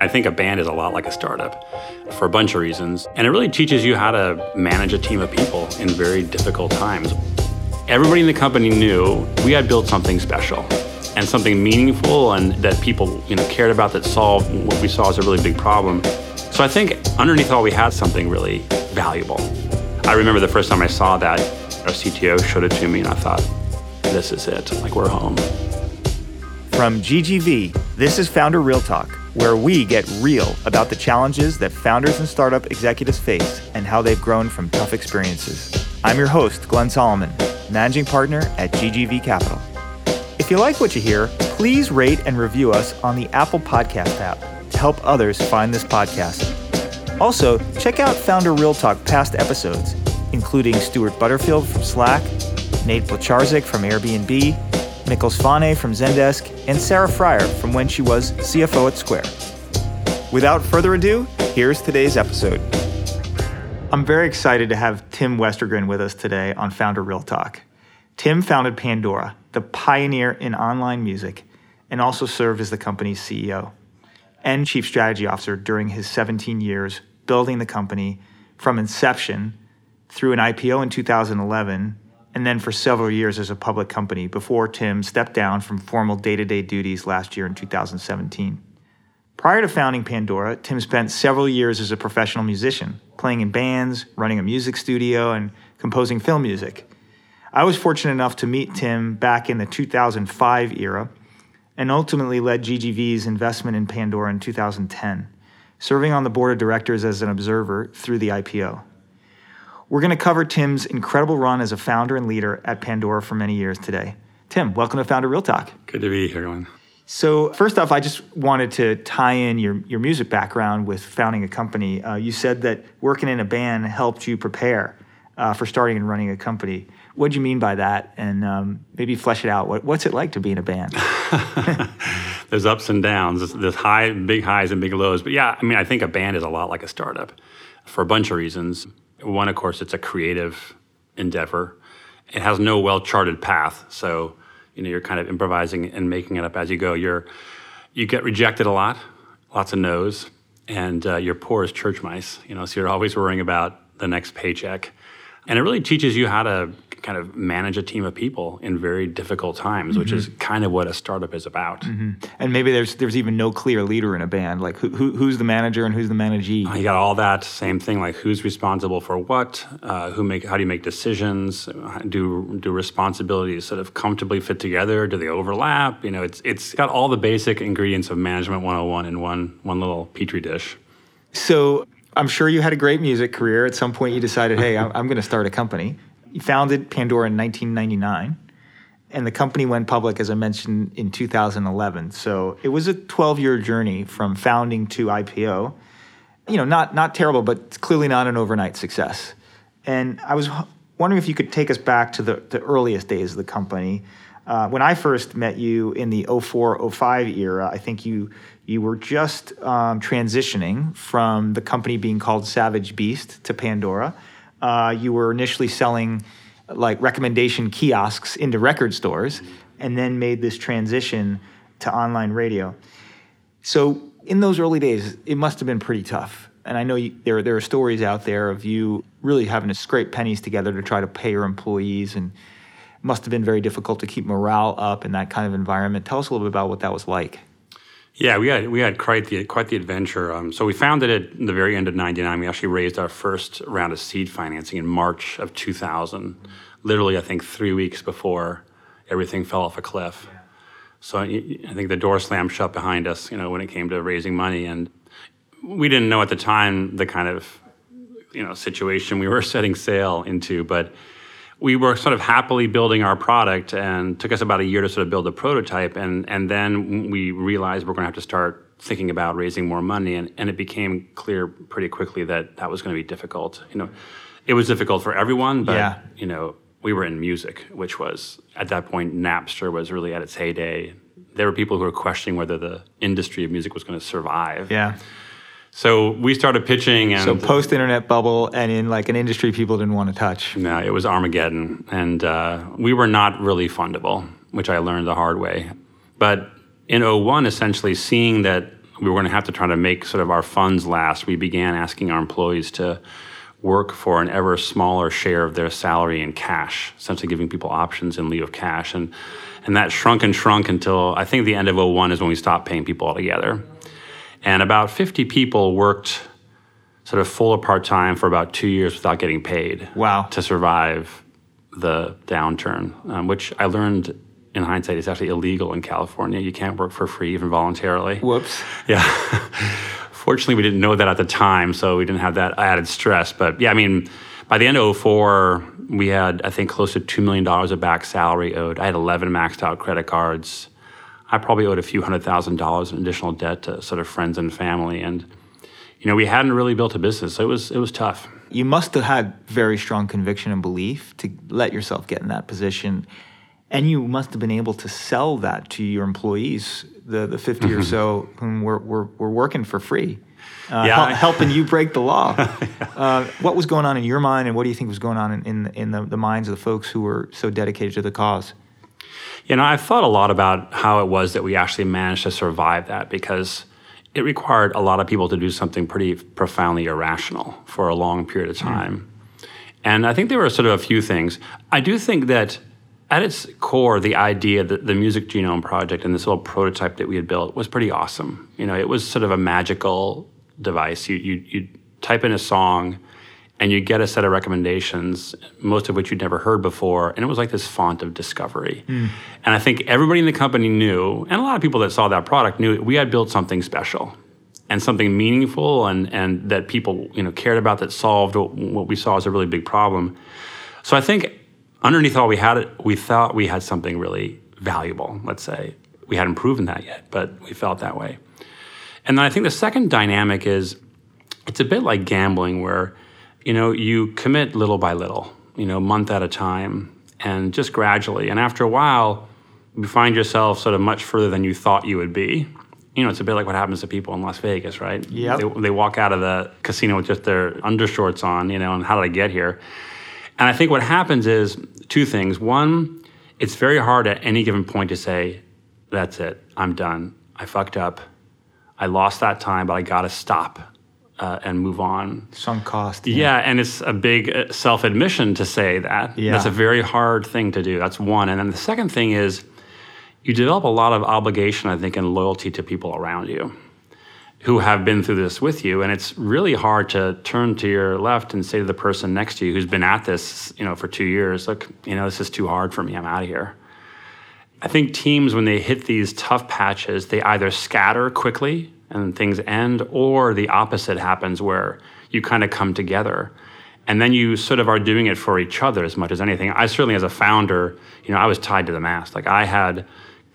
I think a band is a lot like a startup for a bunch of reasons. And it really teaches you how to manage a team of people in very difficult times. Everybody in the company knew we had built something special and something meaningful and that people you know, cared about that solved what we saw as a really big problem. So I think underneath all we had something really valuable. I remember the first time I saw that, our CTO showed it to me and I thought, this is it, like we're home. From GGV, this is Founder Real Talk, where we get real about the challenges that founders and startup executives face and how they've grown from tough experiences. I'm your host, Glenn Solomon, managing partner at GGV Capital. If you like what you hear, please rate and review us on the Apple Podcast app to help others find this podcast. Also, check out Founder Real Talk past episodes, including Stuart Butterfield from Slack, Nate Blecharczyk from Airbnb, Mikkel Svane from Zendesk, and Sarah Friar from when she was CFO at Square. Without further ado, here's today's episode. I'm very excited to have Tim Westergren with us today on Founder Real Talk. Tim founded Pandora, the pioneer in online music, and also served as the company's CEO and chief strategy officer during his 17 years building the company from inception through an IPO in 2011 and then for several years as a public company before Tim stepped down from formal day to day duties last year in 2017. Prior to founding Pandora, Tim spent several years as a professional musician, playing in bands, running a music studio, and composing film music. I was fortunate enough to meet Tim back in the 2005 era and ultimately led GGV's investment in Pandora in 2010, serving on the board of directors as an observer through the IPO. We're going to cover Tim's incredible run as a founder and leader at Pandora for many years today. Tim, welcome to Founder Real Talk. Good to be here, Glenn. So, first off, I just wanted to tie in your, your music background with founding a company. Uh, you said that working in a band helped you prepare uh, for starting and running a company. What do you mean by that? And um, maybe flesh it out. What, what's it like to be in a band? there's ups and downs. There's high, big highs and big lows. But yeah, I mean, I think a band is a lot like a startup for a bunch of reasons. One, of course, it's a creative endeavor. It has no well-charted path, so you know you're kind of improvising and making it up as you go. You're you get rejected a lot, lots of no's, and uh, you're poor as church mice. You know, so you're always worrying about the next paycheck, and it really teaches you how to kind of manage a team of people in very difficult times, mm-hmm. which is mm-hmm. kind of what a startup is about. Mm-hmm. And maybe there's there's even no clear leader in a band. Like who, who who's the manager and who's the managee? You got all that same thing. Like who's responsible for what? Uh, who make? How do you make decisions? Do do responsibilities sort of comfortably fit together? Do they overlap? You know, it's it's got all the basic ingredients of management 101 in one one little petri dish. So I'm sure you had a great music career. At some point, you decided, hey, I'm, I'm going to start a company. He founded Pandora in 1999, and the company went public, as I mentioned, in 2011. So it was a 12 year journey from founding to IPO. You know, not, not terrible, but clearly not an overnight success. And I was wondering if you could take us back to the, the earliest days of the company. Uh, when I first met you in the 04 05 era, I think you you were just um, transitioning from the company being called Savage Beast to Pandora. Uh, you were initially selling like recommendation kiosks into record stores and then made this transition to online radio. So, in those early days, it must have been pretty tough. And I know you, there, there are stories out there of you really having to scrape pennies together to try to pay your employees, and must have been very difficult to keep morale up in that kind of environment. Tell us a little bit about what that was like. Yeah, we had we had quite the quite the adventure. Um, so we founded it in the very end of '99. We actually raised our first round of seed financing in March of 2000. Literally, I think three weeks before everything fell off a cliff. So I, I think the door slammed shut behind us. You know, when it came to raising money, and we didn't know at the time the kind of you know situation we were setting sail into, but we were sort of happily building our product and took us about a year to sort of build a prototype. And and then we realized we're going to have to start thinking about raising more money. And, and it became clear pretty quickly that that was going to be difficult. You know it was difficult for everyone but yeah. you know we were in music which was at that point napster was really at its heyday. There were people who were questioning whether the industry of music was going to survive. Yeah so we started pitching, and so post internet bubble, and in like an industry people didn't want to touch. No, it was Armageddon, and uh, we were not really fundable, which I learned the hard way. But in 01, essentially seeing that we were going to have to try to make sort of our funds last, we began asking our employees to work for an ever smaller share of their salary in cash, essentially giving people options in lieu of cash. And, and that shrunk and shrunk until I think the end of 01 is when we stopped paying people altogether. And about 50 people worked sort of full or part time for about two years without getting paid. Wow. To survive the downturn, um, which I learned in hindsight is actually illegal in California. You can't work for free, even voluntarily. Whoops. Yeah. Fortunately, we didn't know that at the time, so we didn't have that added stress. But yeah, I mean, by the end of 04, we had, I think, close to $2 million of back salary owed. I had 11 maxed out credit cards. I probably owed a few hundred thousand dollars in additional debt to sort of friends and family. And, you know, we hadn't really built a business. So it was, it was tough. You must have had very strong conviction and belief to let yourself get in that position. And you must have been able to sell that to your employees, the, the 50 mm-hmm. or so whom were, were, were working for free, uh, yeah. hel- helping you break the law. yeah. uh, what was going on in your mind, and what do you think was going on in, in, in the, the minds of the folks who were so dedicated to the cause? You know, I've thought a lot about how it was that we actually managed to survive that because it required a lot of people to do something pretty profoundly irrational for a long period of mm. time. Mm. And I think there were sort of a few things. I do think that at its core, the idea that the Music Genome Project and this little prototype that we had built was pretty awesome. You know, it was sort of a magical device. You you you type in a song, and you get a set of recommendations, most of which you'd never heard before, and it was like this font of discovery. Mm. And I think everybody in the company knew, and a lot of people that saw that product knew we had built something special and something meaningful, and and that people you know cared about that solved what we saw as a really big problem. So I think underneath all we had it, we thought we had something really valuable, let's say. We hadn't proven that yet, but we felt that way. And then I think the second dynamic is it's a bit like gambling where, you know, you commit little by little, you know, month at a time and just gradually. And after a while, you find yourself sort of much further than you thought you would be. You know, it's a bit like what happens to people in Las Vegas, right? Yeah. They, they walk out of the casino with just their undershorts on, you know, and how did I get here? And I think what happens is two things. One, it's very hard at any given point to say, that's it, I'm done. I fucked up. I lost that time, but I got to stop uh, and move on. Sunk cost. Yeah. yeah, and it's a big uh, self admission to say that. Yeah. That's a very hard thing to do. That's one. And then the second thing is you develop a lot of obligation, I think, and loyalty to people around you who have been through this with you and it's really hard to turn to your left and say to the person next to you who's been at this you know for two years look you know this is too hard for me i'm out of here i think teams when they hit these tough patches they either scatter quickly and things end or the opposite happens where you kind of come together and then you sort of are doing it for each other as much as anything i certainly as a founder you know i was tied to the mast like i had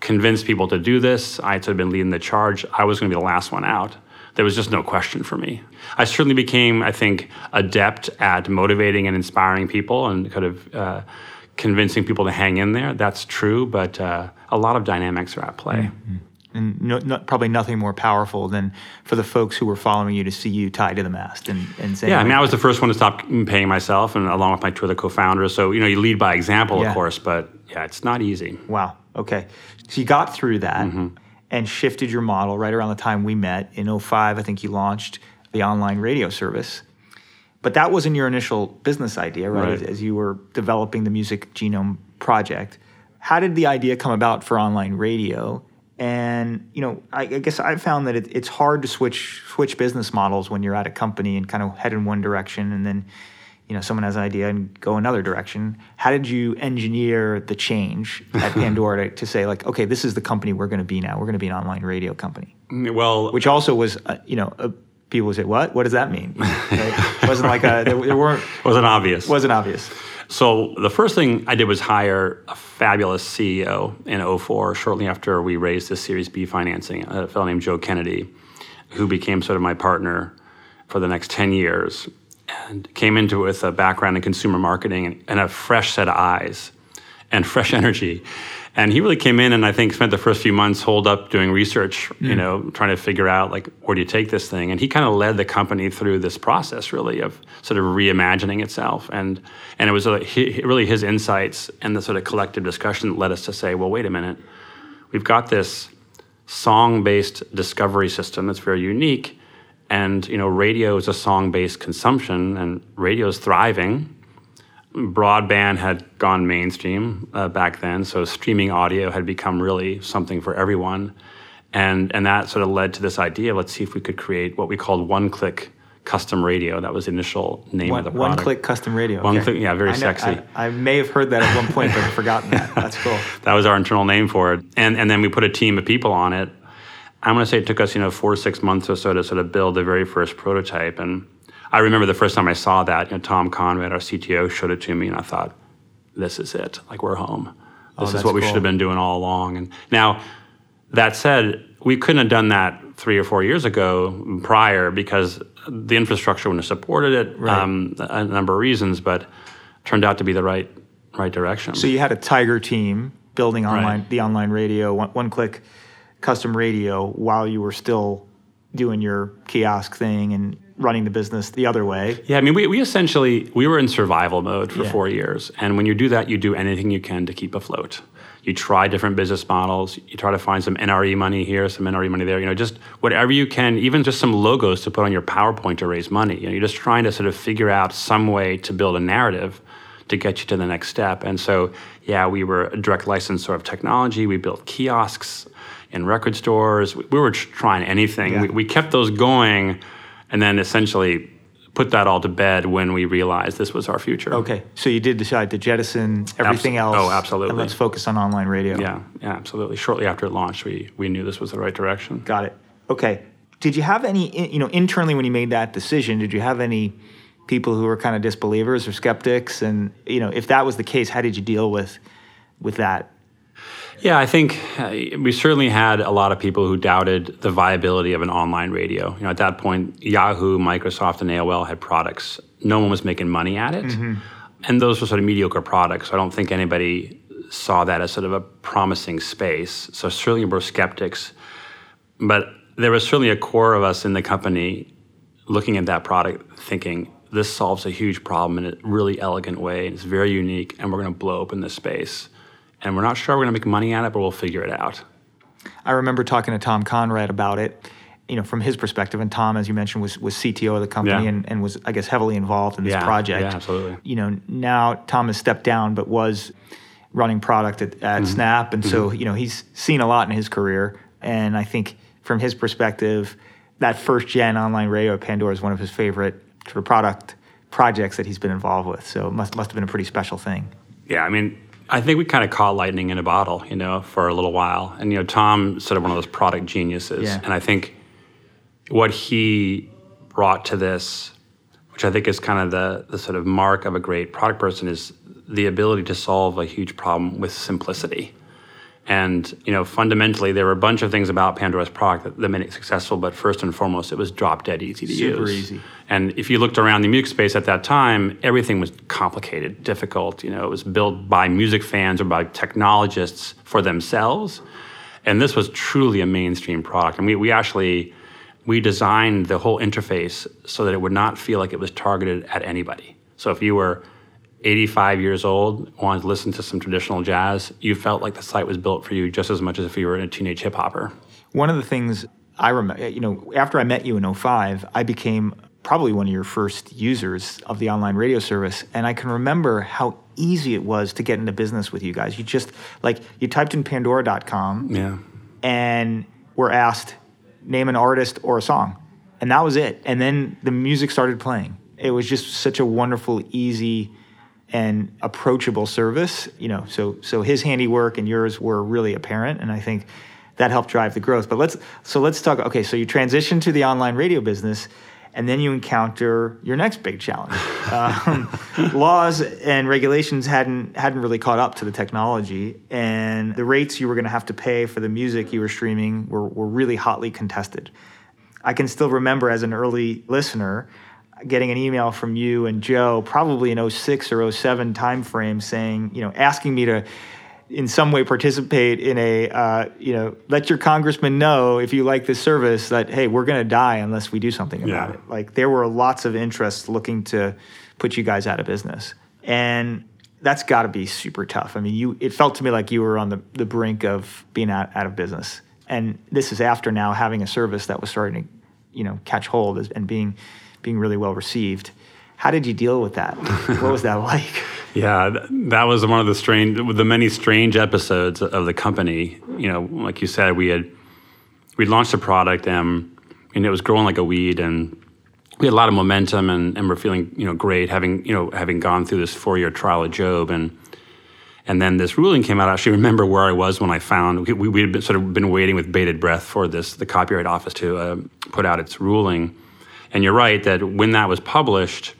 convinced people to do this. I had been leading the charge. I was going to be the last one out. There was just no question for me. I certainly became, I think, adept at motivating and inspiring people and kind of uh, convincing people to hang in there. That's true, but uh, a lot of dynamics are at play. Mm-hmm. And no, no, probably nothing more powerful than for the folks who were following you to see you tied to the mast and, and saying, Yeah, I mean, I was the first one to stop paying myself, and along with my two other co founders. So, you know, you lead by example, yeah. of course, but yeah, it's not easy. Wow. Okay. So you got through that mm-hmm. and shifted your model right around the time we met in 05. I think you launched the online radio service. But that wasn't your initial business idea, right? right. As, as you were developing the Music Genome Project. How did the idea come about for online radio? And you know, I, I guess I found that it, it's hard to switch switch business models when you're at a company and kind of head in one direction, and then you know someone has an idea and go another direction. How did you engineer the change at pandora to, to, say like okay this is the company we're going to be now. We're going to be an online radio company. Well which also was uh, you know uh, people would say what? What does that mean? Right? it wasn't like a there, there weren't wasn't obvious. Wasn't obvious so the first thing i did was hire a fabulous ceo in 04 shortly after we raised this series b financing a fellow named joe kennedy who became sort of my partner for the next 10 years and came into it with a background in consumer marketing and, a fresh set of eyes and fresh energy. And he really came in and I think spent the first few months holed up doing research, mm. you know, trying to figure out like where do you take this thing. And he kind of led the company through this process really of sort of reimagining itself. And and it was a, he, really his insights and the sort of collective discussion that led us to say, well, wait a minute, we've got this song-based discovery system that's very unique. And you know, radio is a song-based consumption, and radio is thriving. Broadband had gone mainstream uh, back then, so streaming audio had become really something for everyone, and and that sort of led to this idea: let's see if we could create what we called one-click custom radio. That was the initial name one, of the product. One click custom radio. One okay. click, yeah, very I know, sexy. I, I, may have heard that at one point, but I've forgotten that. That's cool. that was our internal name for it. And and then we put a team of people on it. I'm going to say it took us, you know, four or six months or so to sort of build the very first prototype. And I remember the first time I saw that, you know, Tom Conrad, our CTO, showed it to me, and I thought, this is it. Like we're home. This oh, is what we cool. should have been doing all along. And now, that said, we couldn't have done that three or four years ago prior because the infrastructure wouldn't have supported it. Right. Um, a number of reasons, but turned out to be the right right direction. So you had a Tiger team building online Right. the online radio, one, one click custom radio, while you were still doing your kiosk thing and running the business the other way. Yeah, I mean, we, we essentially we were in survival mode for Yeah. four years, and when you do that, you do anything you can to keep afloat. You try different business models. You try to find some NRE money here, some NRE money there. You know, just whatever you can, even just some logos to put on your PowerPoint to raise money. You know, you're just trying to sort of figure out some way to build a narrative to get you to the next step. And so, yeah, we were a direct licensor of technology. We built kiosks in record stores. We we were trying anything. Yeah. We, we kept those going, and then essentially put that all to bed when we realized this was our future. Okay, so you did decide to jettison everything oh, else. oh, absolutely. And let's focus on online radio. Yeah, yeah, absolutely. Shortly after it launched, we we knew this was the right direction. Got it. Okay. Did you have any, you know, internally when you made that decision, did you have any people who were kind of disbelievers or skeptics? And, you know, if that was the case, how did you deal with, with that? Yeah, I think uh, we certainly had a lot of people who doubted the viability of an online radio. You know, at that point, Yahoo, Microsoft, and AOL had products. No one was making money at it, and those were sort of mediocre products. So I don't think anybody saw that as sort of a promising space. So certainly we're skeptics, but there was certainly a core of us in the company looking at that product, thinking this solves a huge problem in a really elegant way. It's very unique, and we're going to blow open this space. And we're not sure we're going to make money at it, but we'll figure it out. I remember talking to Tom Conrad about it, you know, from his perspective. And Tom, as you mentioned, was, was CTO of the company Yeah. and, and was, I guess, heavily involved in this Yeah, project. yeah, absolutely. You know, now Tom has stepped down, but was running product at, at Mm-hmm. Snap. And so, you know, he's seen a lot in his career. And I think from his perspective, that first gen online radio at Pandora is one of his favorite sort of product projects that he's been involved with. So it must, must have been a pretty special thing. Yeah, I mean, I think we kind of caught lightning in a bottle, you know, for a little while. And, you know, Tom sort of one of those product geniuses. Yeah. And I think what he brought to this, which I think is kind of the, the sort of mark of a great product person, is the ability to solve a huge problem with simplicity. And you know, fundamentally, there were a bunch of things about Pandora's product that, that made it successful. But first and foremost, it was drop dead easy to Super use. easy. And if you looked around the music space at that time, everything was complicated, difficult. You know, it was built by music fans or by technologists for themselves. And this was truly a mainstream product. And we, we actually we designed the whole interface so that it would not feel like it was targeted at anybody. So if you were 85 years old, wanted to listen to some traditional jazz, you felt like the site was built for you just as much as if you were a teenage hip hopper. One of the things I remember, you know, after I met you in 05, I became probably one of your first users of the online radio service. And I can remember how easy it was to get into business with you guys. You just, like, you typed in pandora.com Yeah. and were asked, name an artist or a song. And that was it. And then the music started playing. It was just such a wonderful, easy, and approachable service. You know, so so his handiwork and yours were really apparent, and I think that helped drive the growth. But let's so let's talk. Okay, so you transition to the online radio business, and then you encounter your next big challenge. Um, laws and regulations hadn't hadn't really caught up to the technology, and the rates you were going to have to pay for the music you were streaming were, were really hotly contested. I can still remember as an early listener getting an email from you and Joe, probably in 06 or 07 timeframe, saying, you know, asking me to in some way participate in a, uh, you know, let your congressman know if you like this service that, hey, we're going to die unless we do something about Yeah. it. Like there were lots of interests looking to put you guys out of business. And that's got to be super tough. I mean, you it felt to me like you were on the, the brink of being out, out of business. and this is after now having a service that was starting to, you know, catch hold and being being really well received. How did you deal with that? what was that like? Yeah, that was one of the strange, the many strange episodes of the company. You know, like you said, we had we launched a product and and it was growing like a weed, and we had a lot of momentum, and, and we're feeling you know great, having you know having gone through this four year trial at Job, and and then this ruling came out. I actually remember where I was when I found we we had been, sort of been waiting with bated breath for this the Copyright Office to uh, put out its ruling, and you're right that when that was published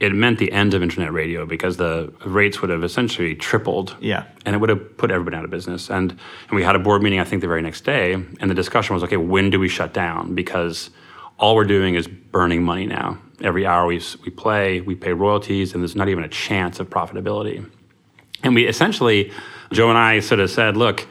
it meant the end of internet radio because the rates would have essentially tripled. Yeah. And it would have put everybody out of business. And, and we had a board meeting, I think, the very next day. And the discussion was okay, when do we shut down? Because all we're doing is burning money now. Every hour we, we play, we pay royalties, and there's not even a chance of profitability. And we essentially, Joe and I sort of said, look,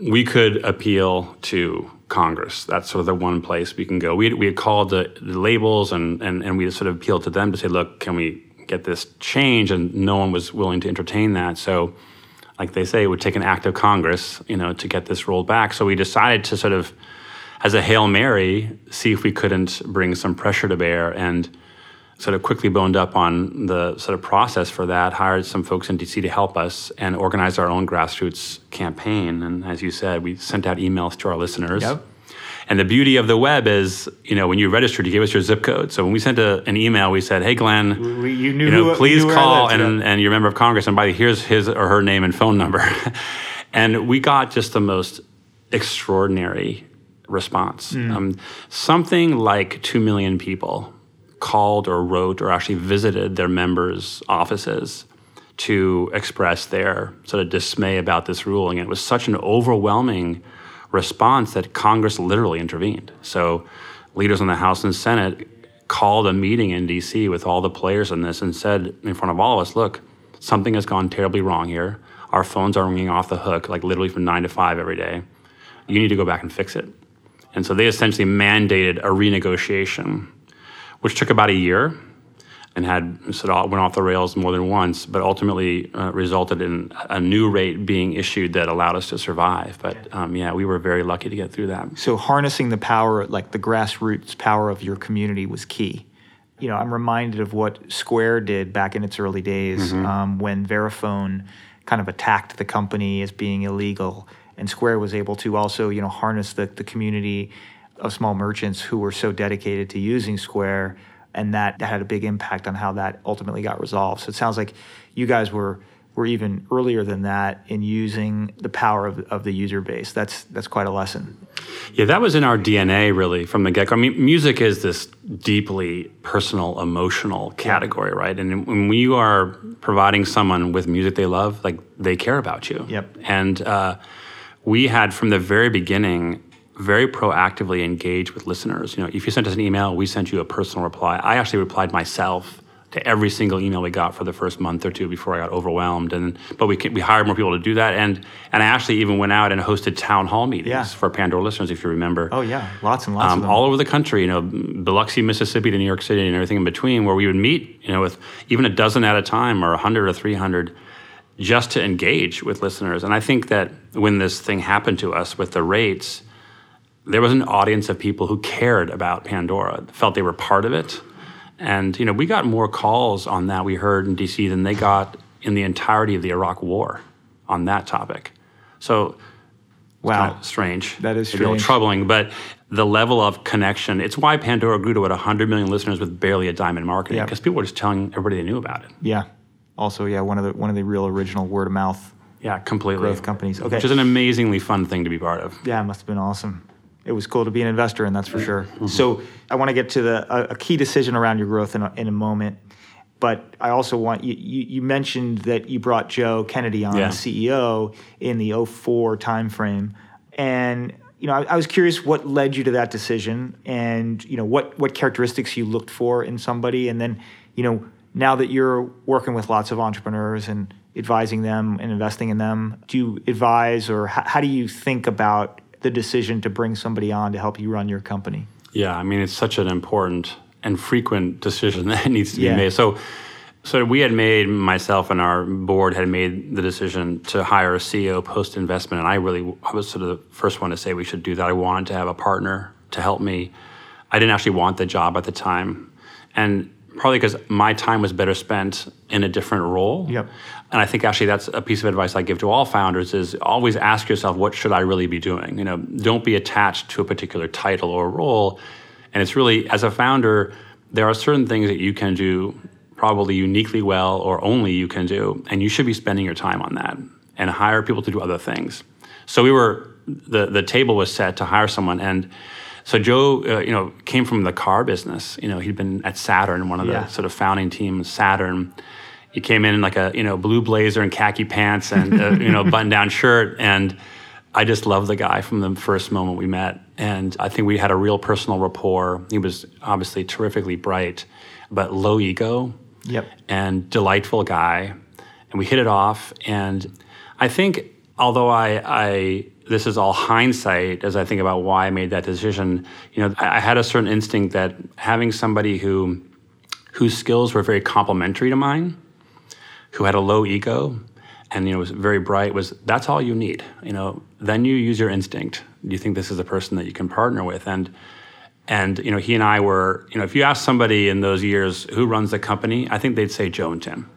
we could appeal to Congress. That's sort of the one place we can go. We we had called the, the labels and, and, and we sort of appealed to them to say, look, can we get this change? And no one was willing to entertain that. So, like they say, it would take an act of Congress, you know, to get this rolled back. So we decided to sort of, as a hail mary, see if we couldn't bring some pressure to bear and sort of quickly boned up on the sort of process for that, hired some folks in DC to help us, and organized our own grassroots campaign. And as you said, we sent out emails to our listeners. Yep. And the beauty of the web is, you know, when you registered, you gave us your zip code. So when we sent a, an email, we said, "Hey, Glenn, we, you, knew you know, who, please you call and, and you're a member of Congress, and by the way, here's his or her name and phone number." and we got just the most extraordinary response. Mm. Um, something like two million people called or wrote or actually visited their members' offices to express their sort of dismay about this ruling. It was such an overwhelming response that Congress literally intervened. So, leaders in the House and Senate called a meeting in DC with all the players in this and said in front of all of us, look, something has gone terribly wrong here. Our phones are ringing off the hook, like literally from nine to five every day. You need to go back and fix it. And so they essentially mandated a renegotiation which took about a year and had sort of went off the rails more than once, but ultimately uh, resulted in a new rate being issued that allowed us to survive. But um, yeah, we were very lucky to get through that. So harnessing the power, like the grassroots power of your community, was key. You know, I'm reminded of what Square did back in its early days mm-hmm. um, when Verifone kind of attacked the company as being illegal, and Square was able to also, you know, harness the, the community of small merchants who were so dedicated to using Square, and that, that had a big impact on how that ultimately got resolved. So it sounds like you guys were were even earlier than that in using the power of, of the user base. That's that's quite a lesson. Yeah, that was in our DNA really from the get go. I mean, music is this deeply personal, emotional category, right? And when you are providing someone with music they love, like they care about you. Yep. And uh, we had from the very beginning very proactively engage with listeners. You know, if you sent us an email, we sent you a personal reply. I actually replied myself to every single email we got for the first month or two before I got overwhelmed. And but we we hired more people to do that, and and I actually even went out and hosted town hall meetings yeah. for Pandora listeners, if you remember. Oh yeah, lots and lots um, of them all over the country. You know, Biloxi, Mississippi to New York City and everything in between, where we would meet. You know, with even a dozen at a time or a hundred or three hundred. Just to engage with listeners. And I think that when this thing happened to us with the rates, there was an audience of people who cared about Pandora, felt they were part of it. And you know, we got more calls on that we heard in DC than they got in the entirety of the Iraq War on that topic. So wow, kind of strange. That is strange. a little troubling, but the level of connection. It's why Pandora grew to what 100 million listeners with barely a dime in marketing because yeah. people were just telling everybody they knew about it. Yeah. Also, yeah, one of the one of the real original word of mouth. Yeah, completely. Growth companies. Okay. Which is an amazingly fun thing to be part of. Yeah, it must have been awesome it was cool to be an investor in, that's for sure. Mm-hmm. So I want to get to the a, a, key decision around your growth in a, in a moment. But I also want you, you, you mentioned that you brought Joe Kennedy on, yeah. CEO, in the 04 timeframe. And you know, I, I, was curious what led you to that decision and you know what what characteristics you looked for in somebody and then you know now that you're working with lots of entrepreneurs and advising them and investing in them do you advise or how, how do you think about the decision to bring somebody on to help you run your company? Yeah, I mean, it's such an important and frequent decision that needs to be yeah. made. So, So we had made myself and our board had made the decision to hire a CEO post investment, and I really I was sort of the first one to say we should do that. I wanted to have a partner to help me. I didn't actually want the job at the time, and probably because my time was better spent in a different role. Yep. And I think actually that's a piece of advice I give to all founders is always ask yourself what should I really be doing? You know, don't be attached to a particular title or role. And it's really as a founder, there are certain things that you can do probably uniquely well or only you can do, and you should be spending your time on that and hire people to do other things. So we were the the table was set to hire someone, and so Joe, uh, you know, came from the car business. You know, he'd been at Saturn, one of Yeah. the sort of founding teams, Saturn. He came in in like a you know blue blazer and khaki pants and a, you know button down shirt and. I just loved the guy from the first moment we met. And I think we had a real personal rapport. He was obviously terrifically bright, but low ego Yep. and delightful guy. And we hit it off. And I think, although I, I this is all hindsight as I think about why I made that decision, you know, I, I had a certain instinct that having somebody who whose skills were very complementary to mine, who had a low ego, and you know was very bright was that's all you need. You know then you use your instinct. You think this is a person that you can partner with. And and you know he and i were you know if you ask somebody in those years who runs the company i think they'd say joe and tim.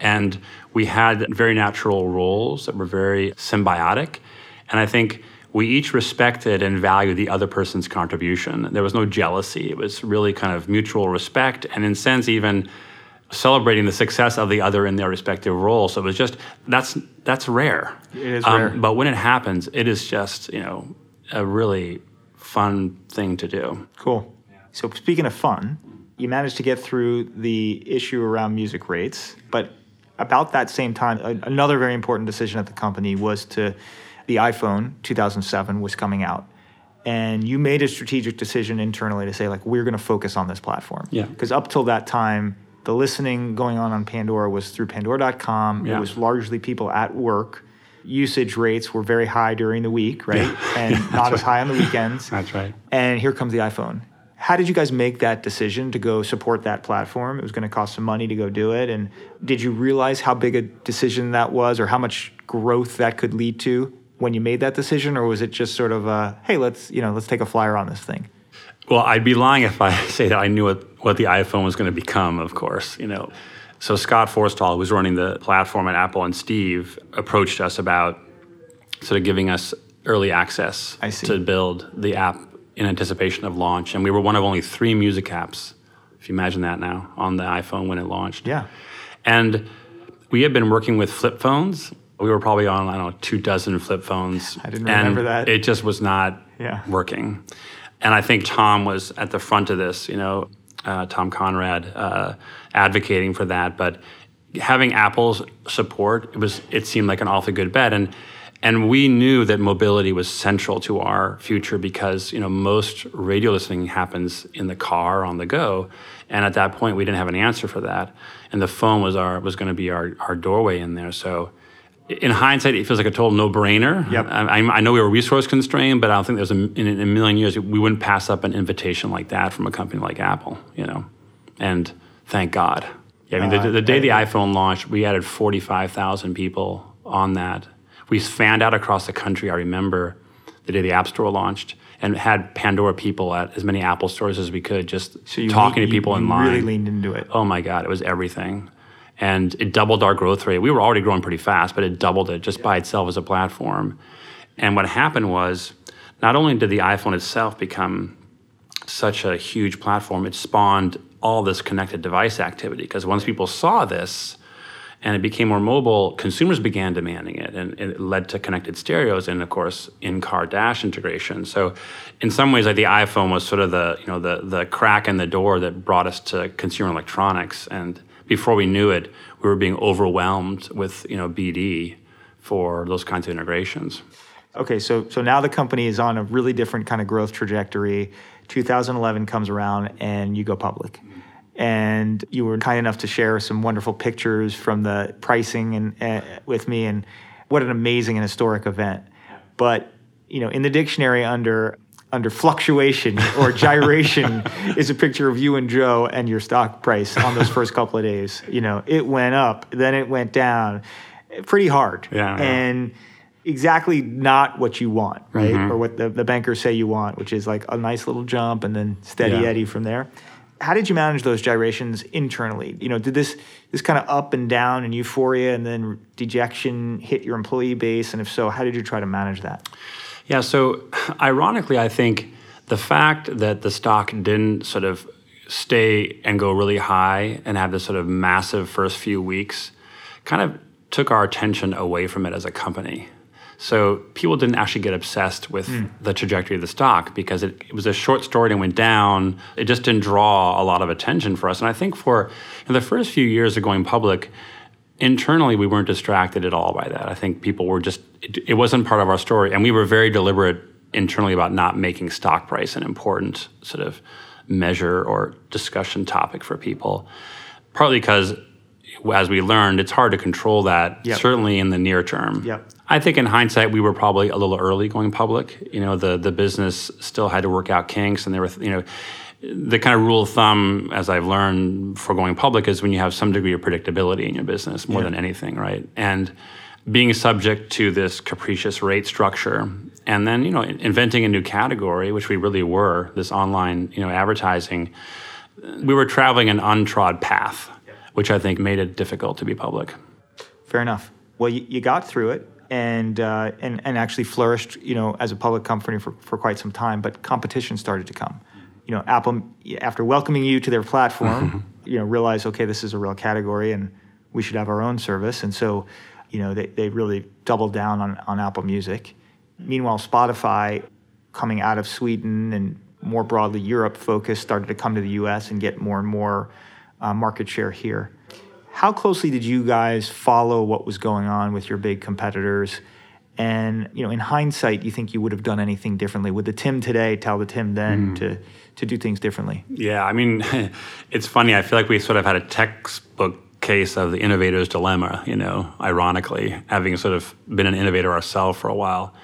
And we had very natural roles that were very symbiotic. And i think we each respected and valued the other person's contribution. There was no jealousy. It was really kind of mutual respect. And in sense even celebrating the success of the other in their respective roles. So it was just that's that's rare. It is rare. Um, but when it happens, it is just you know a really fun thing to do. Cool. So speaking of fun, you managed to get through the issue around music rates, but about that same time, a- another very important decision at the company was to the iPhone 2007 was coming out. And you made a strategic decision internally to say like we're going to focus on this platform. Yeah. Because up till that time, the listening going on on Pandora was through pandora.com. It was largely people at work. Usage rates were very high during the week, right? And not as high on the weekends That's right. and here comes the iPhone. How did you guys make that decision to go support that platform? It was going to cost some money to go do it. And did you realize how big a decision that was or how much growth that could lead to when you made that decision? Or was it just sort of a, hey, let's, you know, let's take a flyer on this thing? Well, I'd be lying if I say that I knew what, what the iPhone was going to become, of course, you know. So Scott Forstall, who was running the platform at Apple, and Steve approached us about sort of giving us early access to build the app in anticipation of launch. And we were one of only three music apps, if you imagine that now, on the iPhone when it launched. Yeah. And we had been working with flip phones. We were probably on, I don't know, two dozen flip phones. I didn't and remember that. It just was not Yeah. working. And I think Tom was at the front of this, you know, uh, Tom Conrad uh, advocating for that. But having Apple's support, it was it seemed like an awfully good bet. And and we knew that mobility was central to our future because you know most radio listening happens in the car on the go, and at that point we didn't have an answer for that, and the phone was our was going to be our our doorway in there. So in hindsight, it feels like a total no-brainer. Yep. I, I- know we were resource constrained, but I don't think there's a, in a million years we wouldn't pass up an invitation like that from a company like Apple. You know, and thank God. Yeah, I mean, the, Uh, the day the iPhone launched, we added 45,000 people on that. We fanned out across the country. I remember the day the App Store launched, and had Pandora people at as many Apple stores as we could, just So talking to people you, in you line really leaned into it. oh my god it was everything and it doubled our growth rate we were already growing pretty fast but it doubled it just by itself as a platform and what happened was not only did the iphone itself become such a huge platform it spawned all this connected device activity because once people saw this and it became more mobile, consumers began demanding it, and it led to connected stereos and, of course, in-car dash integration. So, in some ways, like the iPhone was sort of the you know the the crack in the door that brought us to consumer electronics. And before we knew it, we were being overwhelmed with you know BD for those kinds of integrations. Okay, so so now the company is on a really different kind of growth trajectory. 2011 comes around and you go public. And you were kind enough to share some wonderful pictures from the pricing and uh, with me and what an amazing and historic event. But, you know, in the dictionary under under fluctuation or gyration is a picture of you and Joe and your stock price on those first couple of days. You know, it went up, then it went down, pretty hard. Yeah. And exactly not what you want, right? Mm-hmm. Or what the, the bankers say you want, which is like a nice little jump and then steady Yeah. eddy from there. How did you manage those gyrations internally? You know, did this this kind of up and down and euphoria and then dejection hit your employee base? And if so, how did you try to manage that? Yeah, so ironically, I think the fact that the stock didn't sort of stay and go really high and have this sort of massive first few weeks kind of took our attention away from it as a company. So people didn't actually get obsessed with hmm. the trajectory of the stock because it, it was a short story and went down. It just didn't draw a lot of attention for us. And I think for the first few years of going public, internally we weren't distracted at all by that. I think people were just it, it wasn't part of our story, and we were very deliberate internally about not making stock price an important sort of measure or discussion topic for people. Partly because, as we learned, it's hard to control that Yep. certainly in the near term. Yep. I think in hindsight, we were probably a little early going public. You know, the the business still had to work out kinks, and there were, you know, the kind of rule of thumb, as I've learned for going public, is when you have some degree of predictability in your business more than anything, right? And being subject to this capricious rate structure, and then you know, inventing a new category, which we really were, this online, you know, advertising. We were traveling an untrod path, which I think made it difficult to be public. Fair enough. Well, you, you got through it and, uh, and and actually flourished, you know, as a public company for, for quite some time. But competition started to come. You know, Apple, after welcoming you to their platform, you know, realized, okay, this is a real category, and we should have our own service. And so, you know, they, they really doubled down on, on Apple Music. Meanwhile, Spotify, coming out of Sweden and more broadly Europe focused, started to come to the U.S. and get more and more uh, market share here. How closely did you guys follow what was going on with your big competitors? And you know, in hindsight, you think you would have done anything differently? Would the Tim today tell the Tim then to to do things differently? Yeah, I mean, it's funny. I feel like we sort of had a textbook case of the innovator's dilemma, you know, ironically, having sort of been an innovator ourselves for a while.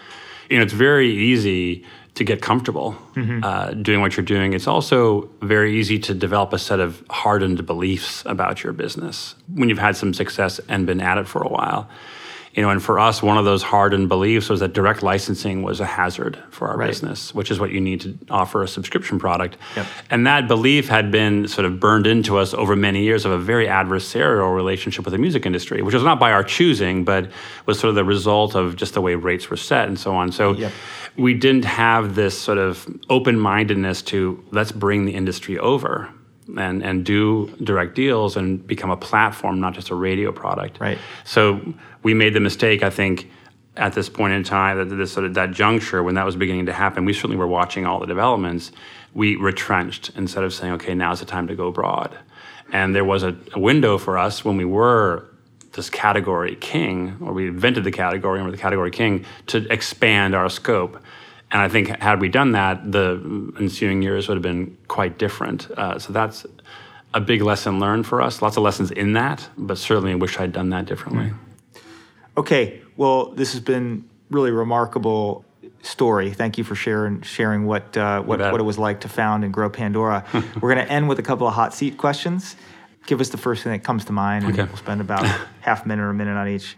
You know, it's very easy to get comfortable uh, doing what you're doing. It's also very easy to develop a set of hardened beliefs about your business when you've had some success and been at it for a while. You know, and for us, one of those hardened beliefs was that direct licensing was a hazard for our Right. business, which is what you need to offer a subscription product. Yep. And that belief had been sort of burned into us over many years of a very adversarial relationship with the music industry, which was not by our choosing, but was sort of the result of just the way rates were set and so on. So Yep. we didn't have this sort of open mindedness to let's bring the industry over. And, and do direct deals and become a platform, not just a radio product. Right. So we made the mistake, I think, at this point in time, that this sort of that juncture when that was beginning to happen. We certainly were watching all the developments. We retrenched instead of saying, "Okay, now's the time to go broad." And there was a, a window for us when we were this category king, or we invented the category and we're the category king, to expand our scope. And I think had we done that, the ensuing years would have been quite different. Uh, so that's a big lesson learned for us. Lots of lessons in that, but certainly I wish I'd done that differently. Okay, well, this has been really remarkable story. Thank you for sharing sharing what uh, what, what it was like to found and grow Pandora. We're going to end with a couple of hot seat questions. Give us the first thing that comes to mind, and Okay. we'll spend about half a minute or a minute on each.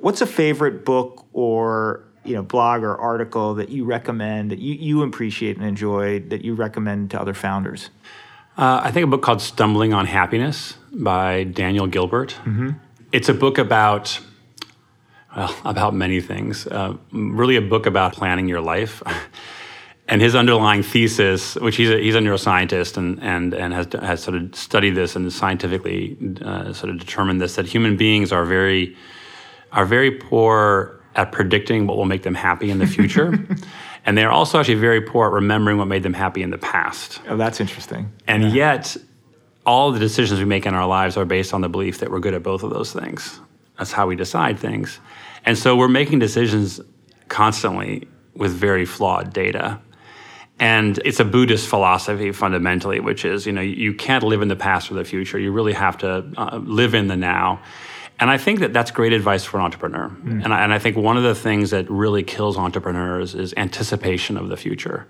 What's a favorite book or you know blog or article that you recommend that you, you appreciate and enjoy that you recommend to other founders? Uh, I think a book called Stumbling on Happiness by Daniel Gilbert. It's a book about, well, about many things. Uh, really, a book about planning your life. and his underlying thesis, which he's a, he's a neuroscientist and, and, and has, has sort of studied this and scientifically uh, sort of determined this, that human beings are very, are very poor at predicting what will make them happy in the future. and they're also actually very poor at remembering what made them happy in the past. Oh, that's interesting. And yet, all the decisions we make in our lives are based on the belief that we're good at both of those things. That's how we decide things. And so we're making decisions constantly with very flawed data. And it's a Buddhist philosophy fundamentally, which is, you know, you can't live in the past or the future. You really have to uh, live in the now. And I think that that's great advice for an entrepreneur. Mm. And, I, and I think one of the things that really kills entrepreneurs is anticipation of the future.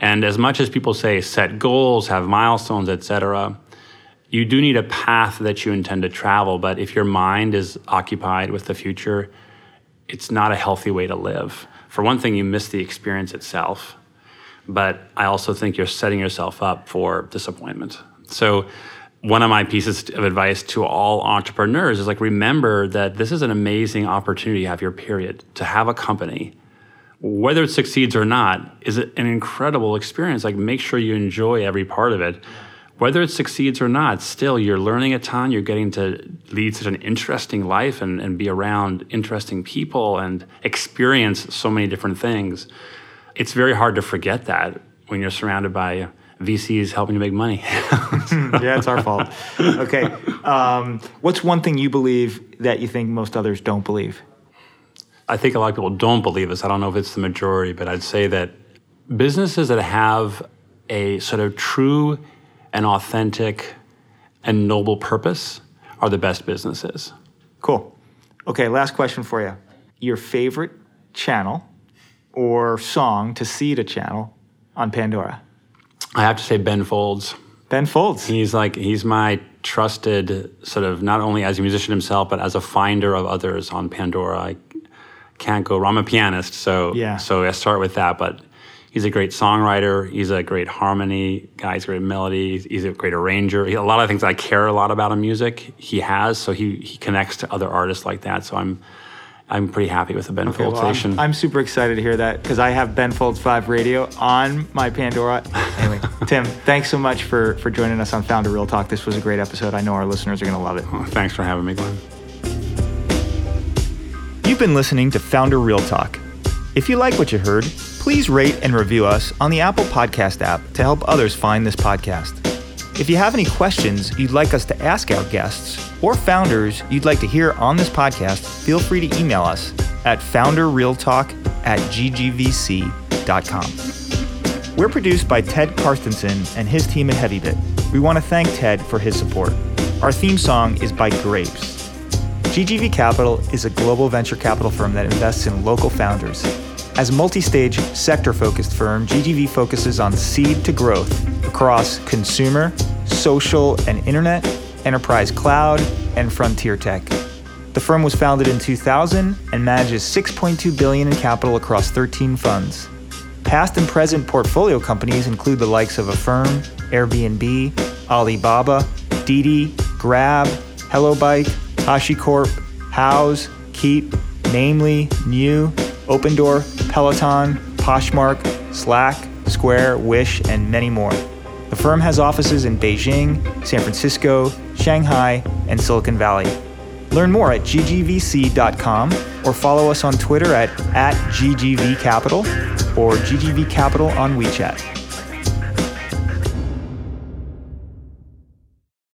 And as much as people say set goals, have milestones, et cetera, you do need a path that you intend to travel. But if your mind is occupied with the future, it's not a healthy way to live. For one thing, you miss the experience itself. But I also think you're setting yourself up for disappointment. So one of my pieces of advice to all entrepreneurs is like remember that this is an amazing opportunity to have your period to have a company. Whether it succeeds or not is an incredible experience. Like make sure you enjoy every part of it. Whether it succeeds or not still you're learning a ton. You're getting to lead such an interesting life and, and be around interesting people and experience so many different things. It's very hard to forget that when you're surrounded by VCs helping to make money. yeah, it's our fault. Okay. Um, what's one thing you believe that you think most others don't believe? I think a lot of people don't believe this. I don't know if it's the majority, but I'd say that businesses that have a sort of true and authentic and noble purpose are the best businesses. Cool. Okay, last question for you. Your favorite channel or song to seed a channel on Pandora? I have to say Ben Folds. Ben Folds. He's like he's my trusted sort of not only as a musician himself but as a finder of others on Pandora. I can't go wrong. I'm a pianist, so yeah. so I start with that. But he's a great songwriter. He's a great harmony guy. He's a great melody. He's a great arranger. He, a lot of things I care a lot about in music, he has. So he he connects to other artists like that. So I'm I'm pretty happy with the Ben okay, Folds well, station. I'm, I'm, super excited to hear that because I have Ben Folds 5 radio on my Pandora. Anyway, Tim, thanks so much for, for joining us on Founder Real Talk. This was a great episode. I know our listeners are going to love it. Oh, thanks for having me, Glenn. You've been listening to Founder Real Talk. If you like what you heard, please rate and review us on the Apple Podcast app to help others find this podcast. If you have any questions you'd like us to ask our guests, or founders you'd like to hear on this podcast, feel free to email us at founderrealtalk at ggvc.com. We're produced by Ted Karstensen and his team at HeavyBit. We want to thank Ted for his support. Our theme song is by Grapes. GGV Capital is a global venture capital firm that invests in local founders. As a multi stage, sector focused firm, GGV focuses on seed to growth across consumer, social, and internet enterprise cloud, and frontier tech. The firm was founded in 2000 and manages 6.2 billion in capital across 13 funds. Past and present portfolio companies include the likes of Affirm, Airbnb, Alibaba, Didi, Grab, HelloBike, HashiCorp, Houzz, Keep, Namely, NIO, Opendoor, Peloton, Poshmark, Slack, Square, Wish, and many more. The firm has offices in Beijing, San Francisco, Shanghai, and Silicon Valley. Learn more at ggvc.com or follow us on Twitter at, at ggvcapital or ggvcapital on WeChat.